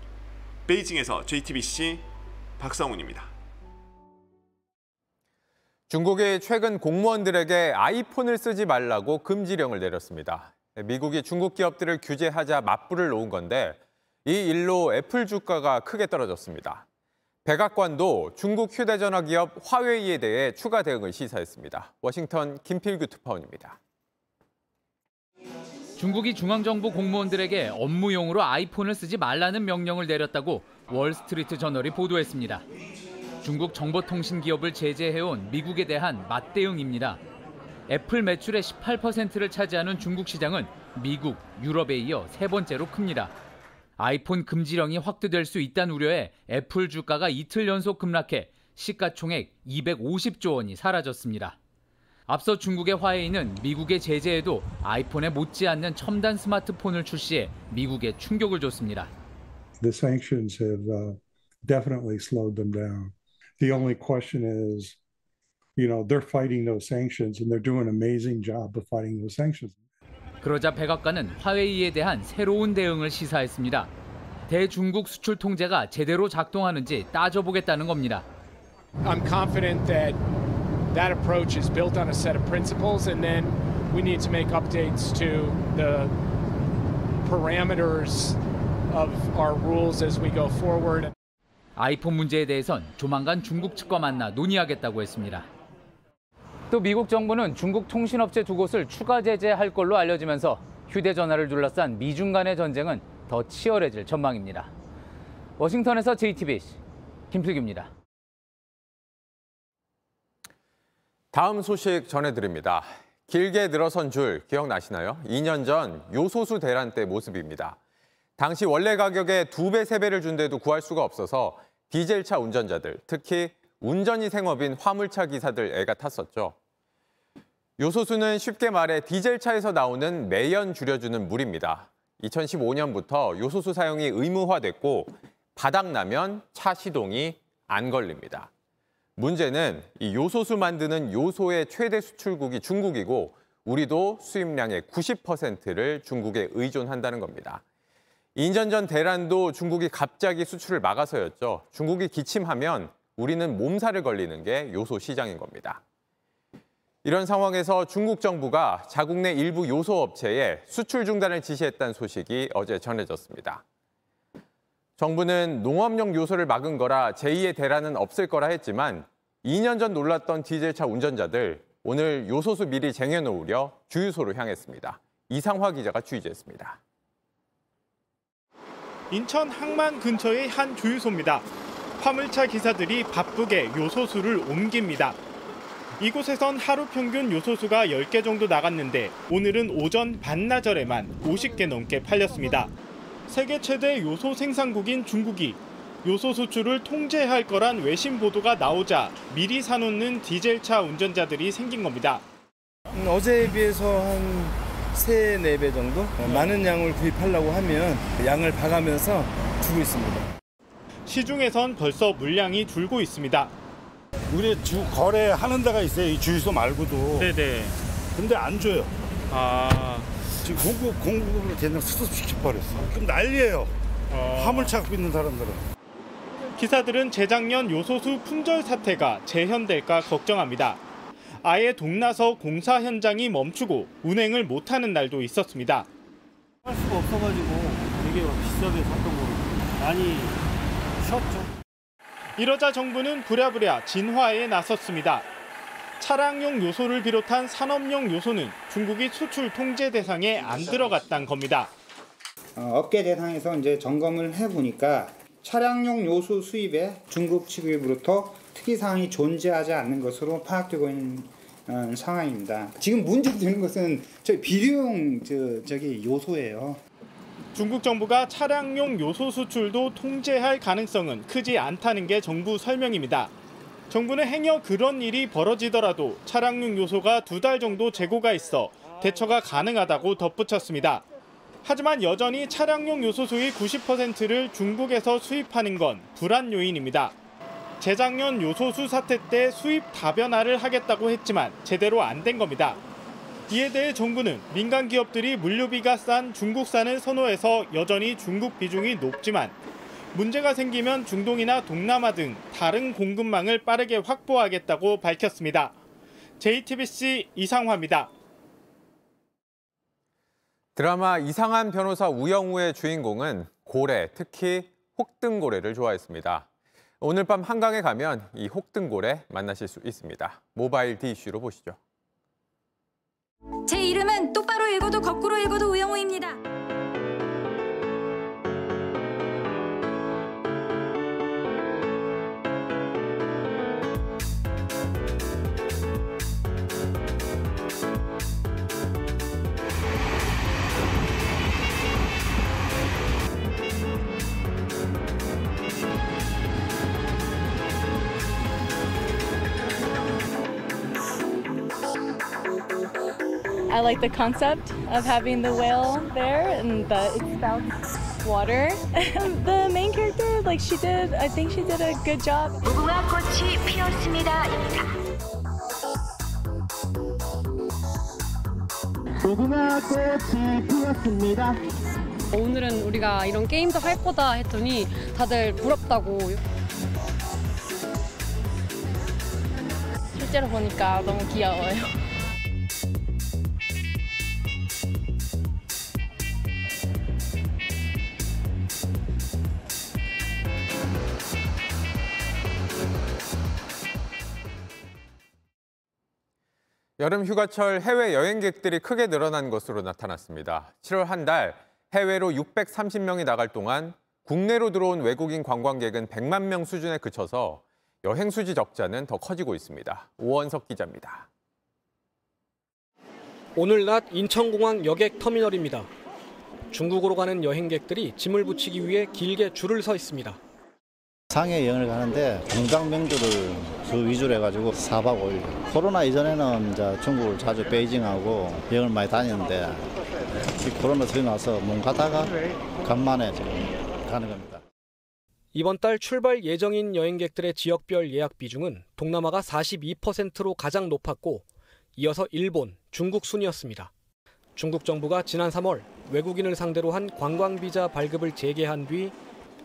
베이징에서 JTBC 박성훈입니다. 중국이 최근 공무원들에게 아이폰을 쓰지 말라고 금지령을 내렸습니다. 미국이 중국 기업들을 규제하자 맞불을 놓은 건데 이 일로 애플 주가가 크게 떨어졌습니다. 백악관도 중국 휴대전화 기업 화웨이에 대해 추가 대응을 시사했습니다. 워싱턴 김필규 특파원입니다. 중국이 중앙정부 공무원들에게 업무용으로 아이폰을 쓰지 말라는 명령을 내렸다고 월스트리트 저널이 보도했습니다. 중국 정보통신 기업을 제재해온 미국에 대한 맞대응입니다. 애플 매출의 18%를 차지하는 중국 시장은 미국, 유럽에 이어 세 번째로 큽니다. 아이폰 금지령이 확대될 수 있다는 우려에 애플 주가가 이틀 연속 급락해 시가총액 250조 원이 사라졌습니다. 앞서 중국의 화웨이는 미국의 제재에도 아이폰에 못지않는 첨단 스마트폰을 출시해 미국에 충격을 줬습니다. The sanctions have uh, definitely slowed them down. The only question is, you know, they're fighting those sanctions and they're doing an amazing job of fighting those sanctions. 그러자 백악관은 화웨이에 대한 새로운 대응을 시사했습니다. 대중국 수출 통제가 제대로 작동하는지 따져보겠다는 겁니다. I'm confident that that approach is built on a set of principles, and then we need to make updates to the parameters of our rules as we go forward. 아이폰 문제에 대해선 조만간 중국 측과 만나 논의하겠다고 했습니다. 또 미국 정부는 중국 통신업체 두 곳을 추가 제재할 걸로 알려지면서 휴대전화를 둘러싼 미중 간의 전쟁은 더 치열해질 전망입니다. 워싱턴에서 JTBC 김필규입니다. 다음 소식 전해드립니다. 길게 늘어선 줄 기억나시나요? 2년 전 요소수 대란 때 모습입니다. 당시 원래 가격의 두 배, 세 배를 준데도 구할 수가 없어서 디젤차 운전자들, 특히 운전이 생업인 화물차 기사들 애가 탔었죠. 요소수는 쉽게 말해 디젤차에서 나오는 매연 줄여주는 물입니다. 2015년부터 요소수 사용이 의무화됐고 바닥나면 차 시동이 안 걸립니다. 문제는 이 요소수 만드는 요소의 최대 수출국이 중국이고 우리도 수입량의 90%를 중국에 의존한다는 겁니다. 2년 전 대란도 중국이 갑자기 수출을 막아서였죠. 중국이 기침하면 우리는 몸살을 걸리는 게 요소 시장인 겁니다. 이런 상황에서 중국 정부가 자국 내 일부 요소 업체에 수출 중단을 지시했다는 소식이 어제 전해졌습니다. 정부는 농업용 요소를 막은 거라 제2의 대란은 없을 거라 했지만 2년 전 놀랐던 디젤차 운전자들 오늘 요소수 미리 쟁여놓으려 주유소로 향했습니다. 이상화 기자가 취재했습니다. 인천 항만 근처의 한 주유소입니다. 화물차 기사들이 바쁘게 요소수를 옮깁니다. 이곳에선 하루 평균 요소수가 10개 정도 나갔는데 오늘은 오전 반나절에만 50개 넘게 팔렸습니다. 세계 최대 요소 생산국인 중국이 요소 수출을 통제할 거란 외신 보도가 나오자 미리 사놓는 디젤차 운전자들이 생긴 겁니다. 음, 어제에 비해서 한 3, 4배 정도 많은 양을 구입하려고 하면 양을 봐가면서 주고 있습니다. 시중에선 벌써 물량이 줄고 있습니다. 우리 주 거래하는 데가 있어요. 이 주유소 말고도. 네네. 근데 안 줘요. 아. 지금 공급 공급을 그냥 수습시켜 버렸어. 그럼 난리예요. 화물 찾고 있는 사람들은. 기사들은 재작년 요소수 품절 사태가 재현될까 걱정합니다. 아예 동나서 공사 현장이 멈추고 운행을 못하는 날도 있었습니다. 할 수가 없어가지고 되게 비싸게 샀던 거 많이. 이러자 정부는 부랴부랴 진화에 나섰습니다. 차량용 요소를 비롯한 산업용 요소는 중국이 수출 통제 대상에 안 들어갔단 겁니다. 어, 업계 대상에서 이제 점검을 해보니까 차량용 요소 수입에 중국 측으로부터 특이 사항이 존재하지 않는 것으로 파악되고 있는 어, 상황입니다. 지금 문제되는 것은 저 비료용 저, 저기 요소예요. 중국 정부가 차량용 요소 수출도 통제할 가능성은 크지 않다는 게 정부 설명입니다. 정부는 행여 그런 일이 벌어지더라도 차량용 요소가 두 달 정도 재고가 있어 대처가 가능하다고 덧붙였습니다. 하지만 여전히 차량용 요소 수의 90%를 중국에서 수입하는 건 불안 요인입니다. 재작년 요소수 사태 때 수입 다변화를 하겠다고 했지만 제대로 안 된 겁니다. 이에 대해 정부는 민간 기업들이 물류비가 싼 중국산을 선호해서 여전히 중국 비중이 높지만 문제가 생기면 중동이나 동남아 등 다른 공급망을 빠르게 확보하겠다고 밝혔습니다. JTBC 이상화입니다. 드라마 이상한 변호사 우영우의 주인공은 고래, 특히 혹등고래를 좋아했습니다. 오늘 밤 한강에 가면 이 혹등고래 만나실 수 있습니다. 모바일 디이슈로 보시죠. 제 이름은 똑바로 읽어도 거꾸로 읽어도 우영우입니다. I like the concept of having the whale there and the it spouts water. the main character, like she did, I think she did a good job. 무궁화 꽃이 피었습니다입니다. 무궁화 꽃이 피었습니다. 오늘은 우리가 이런 게임도 할 거다 했더니 다들 부럽다고. 실제로 보니까 너무 귀여워요. 여름 휴가철 해외 여행객들이 크게 늘어난 것으로 나타났습니다. 7월 한 달 해외로 630명이 나갈 동안 국내로 들어온 외국인 관광객은 100만 명 수준에 그쳐서 여행 수지 적자는 더 커지고 있습니다. 오원석 기자입니다. 오늘 낮 인천공항 여객 터미널입니다. 중국으로 가는 여행객들이 짐을 붙이기 위해 길게 줄을 서 있습니다. 상해 여행을 가는데 동당 명주를 주 위주로 해가지고 4박 5일. 코로나 이전에는 이제 중국을 자주 베이징하고 여행을 많이 다녔는데 이 코로나 들이 나서 몸 가다가 간만에 지금 가는 겁니다. 이번 달 출발 예정인 여행객들의 지역별 예약 비중은 동남아가 42%로 가장 높았고 이어서 일본, 중국 순이었습니다. 중국 정부가 지난 3월 외국인을 상대로 한 관광 비자 발급을 재개한 뒤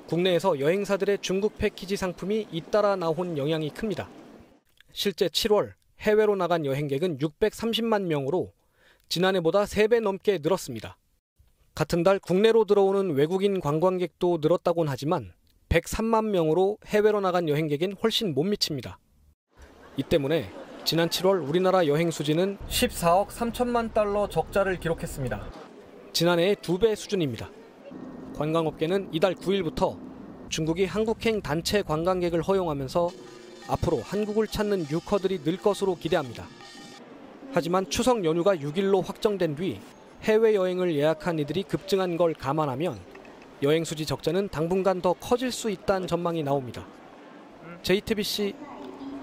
국내에서 여행사들의 중국 패키지 상품이 잇따라 나온 영향이 큽니다. 실제 7월 해외로 나간 여행객은 630만 명으로 지난해보다 3배 넘게 늘었습니다. 같은 달 국내로 들어오는 외국인 관광객도 늘었다곤 하지만 103만 명으로 해외로 나간 여행객엔 훨씬 못 미칩니다. 이 때문에 지난 7월 우리나라 여행 수지는 14억 3천만 달러 적자를 기록했습니다. 지난해의 두 배 수준입니다. 관광업계는 이달 9일부터 중국이 한국행 단체 관광객을 허용하면서 앞으로 한국을 찾는 유커들이 늘 것으로 기대합니다. 하지만 추석 연휴가 6일로 확정된 뒤 해외여행을 예약한 이들이 급증한 걸 감안하면 여행 수지 적자는 당분간 더 커질 수 있다는 전망이 나옵니다. JTBC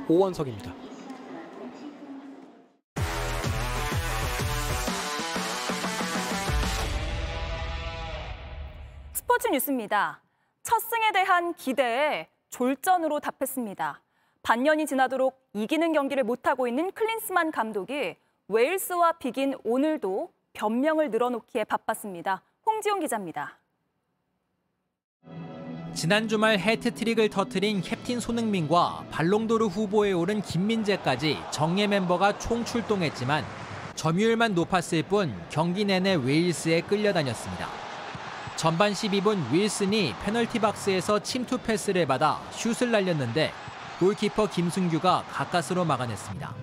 오원석입니다. 스포츠 뉴스입니다. 첫 승에 대한 기대에 졸전으로 답했습니다. 반년이 지나도록 이기는 경기를 못하고 있는 클린스만 감독이 웨일스와 비긴 오늘도 변명을 늘어놓기에 바빴습니다. 홍지용 기자입니다. 지난 주말 해트트릭을 터트린 캡틴 손흥민과 발롱도르 후보에 오른 김민재까지 정예 멤버가 총 출동했지만 점유율만 높았을 뿐 경기 내내 웨일스에 끌려다녔습니다. 전반 12분 윌슨이 페널티 박스에서 침투 패스를 받아 슛을 날렸는데 골키퍼 김승규가 가까스로 막아냈습니다.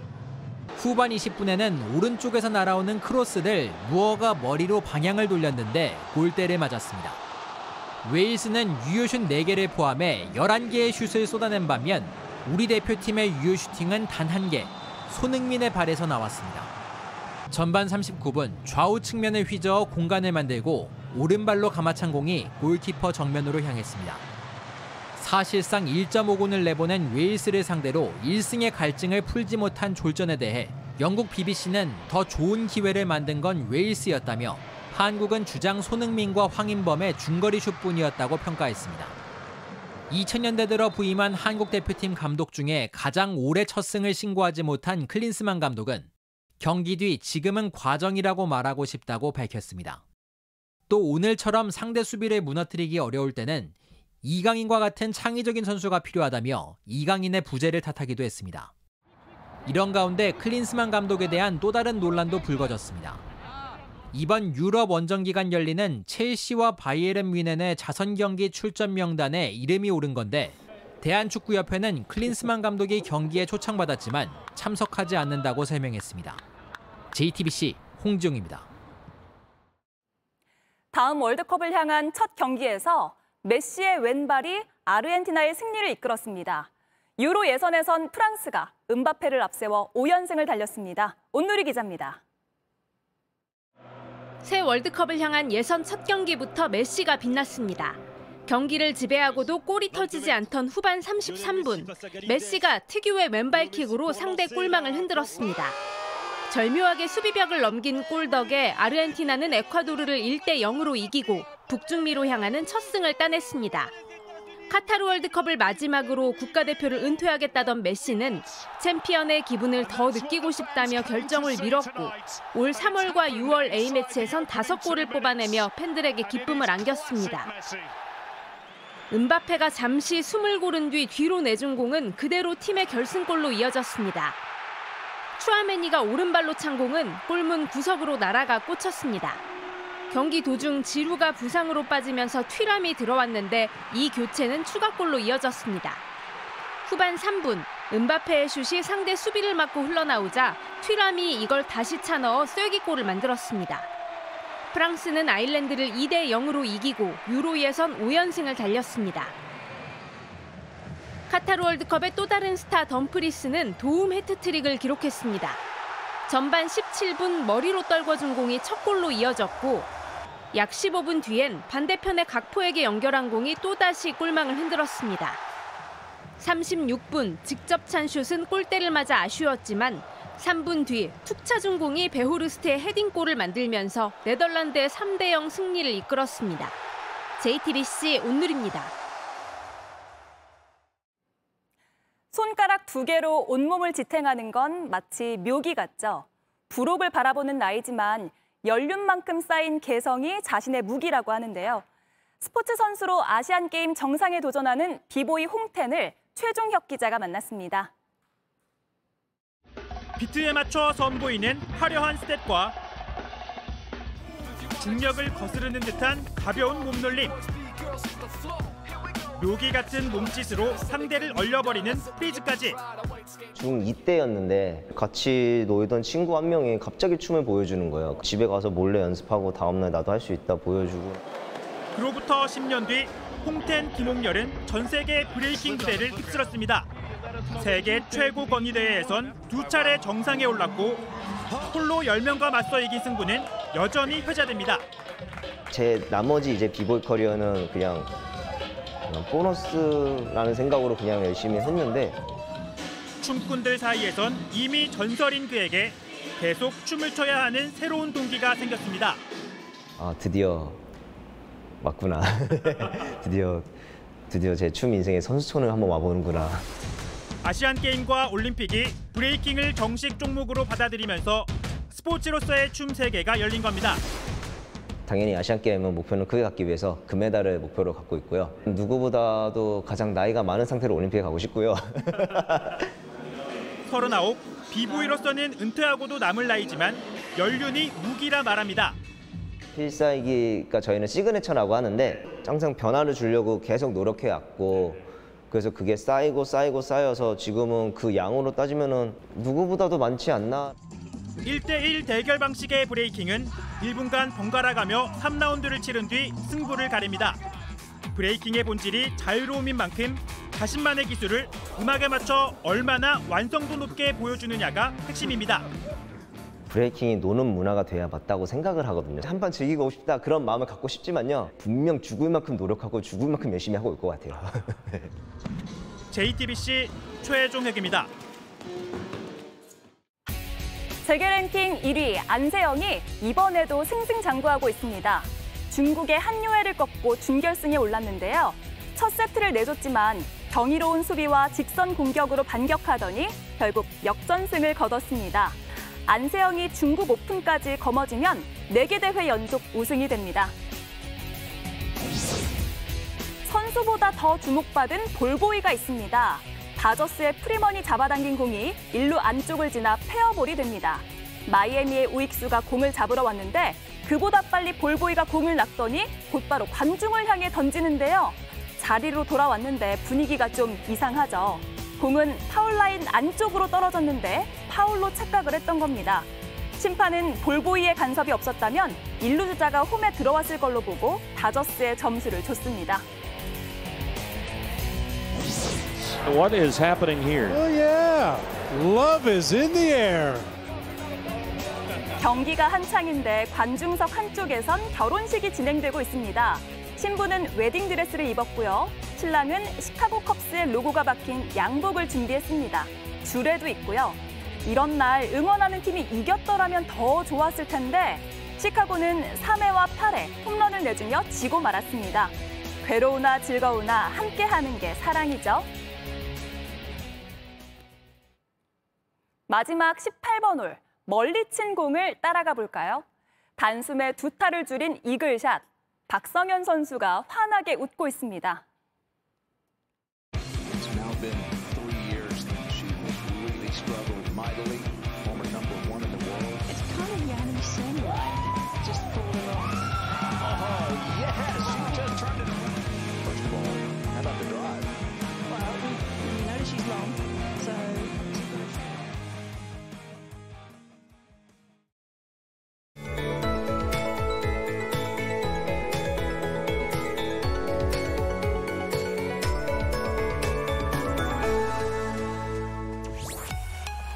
후반 20분에는 오른쪽에서 날아오는 크로스를 무어가 머리로 방향을 돌렸는데 골대를 맞았습니다. 웨일스는 유효슛 4개를 포함해 11개의 슛을 쏟아낸 반면 우리 대표팀의 유효 슈팅은 단한 개, 손흥민의 발에서 나왔습니다. 전반 39분 좌우 측면을 휘저어 공간을 만들고 오른발로 감아찬 공이 골키퍼 정면으로 향했습니다. 사실상 1.5군을 내보낸 웨일스를 상대로 1승의 갈증을 풀지 못한 졸전에 대해 영국 BBC는 더 좋은 기회를 만든 건 웨일스였다며 한국은 주장 손흥민과 황인범의 중거리 슛뿐이었다고 평가했습니다. 2000년대 들어 부임한 한국 대표팀 감독 중에 가장 오래 첫 승을 신고하지 못한 클린스만 감독은 경기 뒤 지금은 과정이라고 말하고 싶다고 밝혔습니다. 또 오늘처럼 상대 수비를 무너뜨리기 어려울 때는 이강인과 같은 창의적인 선수가 필요하다며 이강인의 부재를 탓하기도 했습니다. 이런 가운데 클린스만 감독에 대한 또 다른 논란도 불거졌습니다. 이번 유럽 원정 기간 열리는 첼시와 바이에른 뮌헨의 자선 경기 출전 명단에 이름이 오른 건데 대한축구협회는 클린스만 감독이 경기에 초청받았지만 참석하지 않는다고 설명했습니다. JTBC 홍지용입니다. 다음 월드컵을 향한 첫 경기에서 메시의 왼발이 아르헨티나의 승리를 이끌었습니다. 유로 예선에선 프랑스가 은바페를 앞세워 5연승을 달렸습니다. 온누리 기자입니다. 새 월드컵을 향한 예선 첫 경기부터 메시가 빛났습니다. 경기를 지배하고도 골이 터지지 않던 후반 33분, 메시가 특유의 왼발킥으로 상대 골망을 흔들었습니다. 절묘하게 수비벽을 넘긴 골 덕에 아르헨티나는 에콰도르를 1대 0으로 이기고 북중미로 향하는 첫 승을 따냈습니다. 카타르 월드컵을 마지막으로 국가대표를 은퇴하겠다던 메시는 챔피언의 기분을 더 느끼고 싶다며 결정을 미뤘고 올 3월과 6월 A매치에선 5골을 뽑아내며 팬들에게 기쁨을 안겼습니다. 은바페가 잠시 숨을 고른 뒤 뒤로 내준 공은 그대로 팀의 결승골로 이어졌습니다. 추아메니가 오른발로 찬 공은 골문 구석으로 날아가 꽂혔습니다. 경기 도중 지루가 부상으로 빠지면서 튀람이 들어왔는데 이 교체는 추가골로 이어졌습니다. 후반 3분 은바페의 슛이 상대 수비를 맞고 흘러나오자 튀람이 이걸 다시 차 넣어 쐐기골을 만들었습니다. 프랑스는 아일랜드를 2대 0으로 이기고 유로 예선 5연승을 달렸습니다. 카타르 월드컵의 또 다른 스타 덤프리스는 도움 해트트릭을 기록했습니다. 전반 17분 머리로 떨궈준 공이 첫 골로 이어졌고 약 15분 뒤엔 반대편의 각포에게 연결한 공이 또다시 골망을 흔들었습니다. 36분 직접 찬 슛은 골대를 맞아 아쉬웠지만 3분 뒤 툭 차준 공이 베호르스트의 헤딩골을 만들면서 네덜란드의 3대 0 승리를 이끌었습니다. JTBC 온누리입니다. 손가락 두 개로 온몸을 지탱하는 건 마치 묘기 같죠. 부록을 바라보는 나이지만 연륜만큼 쌓인 개성이 자신의 무기라고 하는데요. 스포츠 선수로 아시안 게임 정상에 도전하는 비보이 홍텐을 최종혁 기자가 만났습니다. 비트에 맞춰 선보이는 화려한 스텝과 중력을 거스르는 듯한 가벼운 몸놀림. 묘기 같은 몸짓으로 상대를 얼려버리는 freeze까지. 중2 때였는데 같이 놀던 친구 한 명이 갑자기 춤을 보여주는 거예요. 집에 가서 몰래 연습하고 다음날 나도 할 수 있다 보여주고. 그로부터 10년 뒤 홍텐 김홍열은 전 세계 브레이킹 무대를 휩쓸었습니다. 세계 최고 건의대회에선 두 차례 정상에 올랐고 홀로 10명과 맞서 이긴 승부는 여전히 회자됩니다. 제 나머지 이제 비보이 커리어는 그냥 보너스라는 생각으로 그냥 열심히 했는데 춤꾼들 사이에선 이미 전설인 그에게 계속 춤을 춰야 하는 새로운 동기가 생겼습니다. 아 드디어 맞구나. 드디어 드디어 제 춤 인생의 선수촌을 한번 와보는구나. 아시안 게임과 올림픽이 브레이킹을 정식 종목으로 받아들이면서 스포츠로서의 춤 세계가 열린 겁니다. 당연히 아시안 게임은 목표는 크게 갖기 위해서 금메달을 목표로 갖고 있고요. 누구보다도 가장 나이가 많은 상태로 올림픽에 가고 싶고요. 39, 비보이로서는 은퇴하고도 남을 나이지만 연륜이 무기라 말합니다. 필살기가 저희는 시그네처라고 하는데 항상 변화를 주려고 계속 노력해 왔고 그래서 그게 쌓이고 쌓이고 쌓여서 지금은 그 양으로 따지면 은 누구보다도 많지 않나 1대1 대결 방식의 브레이킹은 1분간 번갈아 가며 3라운드를 치른 뒤 승부를 가립니다. 브레이킹의 본질이 자유로움인 만큼 자신만의 기술을 음악에 맞춰 얼마나 완성도 높게 보여주느냐가 핵심입니다. 브레이킹이 노는 문화가 돼야 맞다고 생각을 하거든요. 한번 즐기고 싶다 그런 마음을 갖고 싶지만요. 분명 죽을 만큼 노력하고 죽을 만큼 열심히 하고 올 것 같아요. JTBC 최종 회기입니다. 세계 랭킹 1위 안세영이 이번에도 승승장구하고 있습니다. 중국의 한유애를 꺾고 준결승에 올랐는데요. 첫 세트를 내줬지만 경이로운 수비와 직선 공격으로 반격하더니 결국 역전승을 거뒀습니다. 안세영이 중국 오픈까지 거머쥐면 4개 대회 연속 우승이 됩니다. 선수보다 더 주목받은 볼보이가 있습니다. 다저스의 프리먼이 잡아당긴 공이 일루 안쪽을 지나 페어볼이 됩니다. 마이애미의 우익수가 공을 잡으러 왔는데 그보다 빨리 볼보이가 공을 낚더니 곧바로 관중을 향해 던지는데요. 자리로 돌아왔는데 분위기가 좀 이상하죠. 공은 파울라인 안쪽으로 떨어졌는데 파울로 착각을 했던 겁니다. 심판은 볼보이의 간섭이 없었다면 일루 주자가 홈에 들어왔을 걸로 보고 다저스의 점수를 줬습니다. What is happening here? Oh, yeah. Love is in the air. 경기가 한창인데 관중석 한쪽에선 결혼식이 진행되고 있습니다. 신부는 웨딩드레스를 입었고요. 신랑은 시카고 컵스의 로고가 박힌 양복을 준비했습니다. 주례도 있고요. 이런 날 응원하는 팀이 이겼더라면 더 좋았을 텐데 시카고는 3회와 8회 홈런을 내주며 지고 말았습니다. 괴로우나 즐거우나 함께하는 게 사랑이죠. 마지막 18번 홀 멀리 친 공을 따라가 볼까요? 단숨에 두 타를 줄인 이글샷. 박성현 선수가 환하게 웃고 있습니다.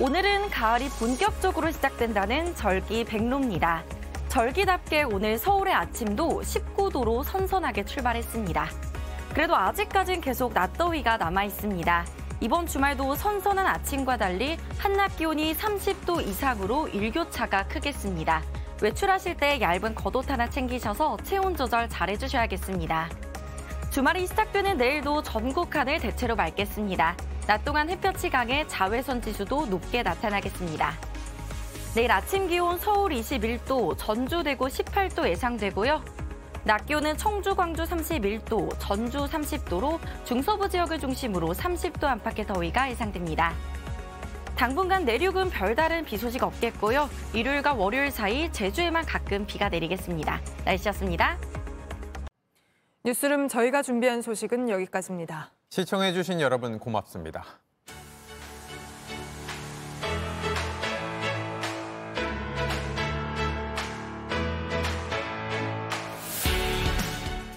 오늘은 가을이 본격적으로 시작된다는 절기 백로입니다. 절기답게 오늘 서울의 아침도 19도로 선선하게 출발했습니다. 그래도 아직까진 계속 낮더위가 남아 있습니다. 이번 주말도 선선한 아침과 달리 한낮 기온이 30도 이상으로 일교차가 크겠습니다. 외출하실 때 얇은 겉옷 하나 챙기셔서 체온 조절 잘 해주셔야겠습니다. 주말이 시작되는 내일도 전국 하늘 대체로 맑겠습니다. 낮 동안 햇볕이 강해 자외선 지수도 높게 나타나겠습니다. 내일 아침 기온 서울 21도, 전주 대구 18도 예상되고요. 낮 기온은 청주, 광주 31도, 전주 30도로 중서부 지역을 중심으로 30도 안팎의 더위가 예상됩니다. 당분간 내륙은 별다른 비 소식 없겠고요. 일요일과 월요일 사이 제주에만 가끔 비가 내리겠습니다. 날씨였습니다. 뉴스룸 저희가 준비한 소식은 여기까지입니다. 시청해주신 여러분 고맙습니다.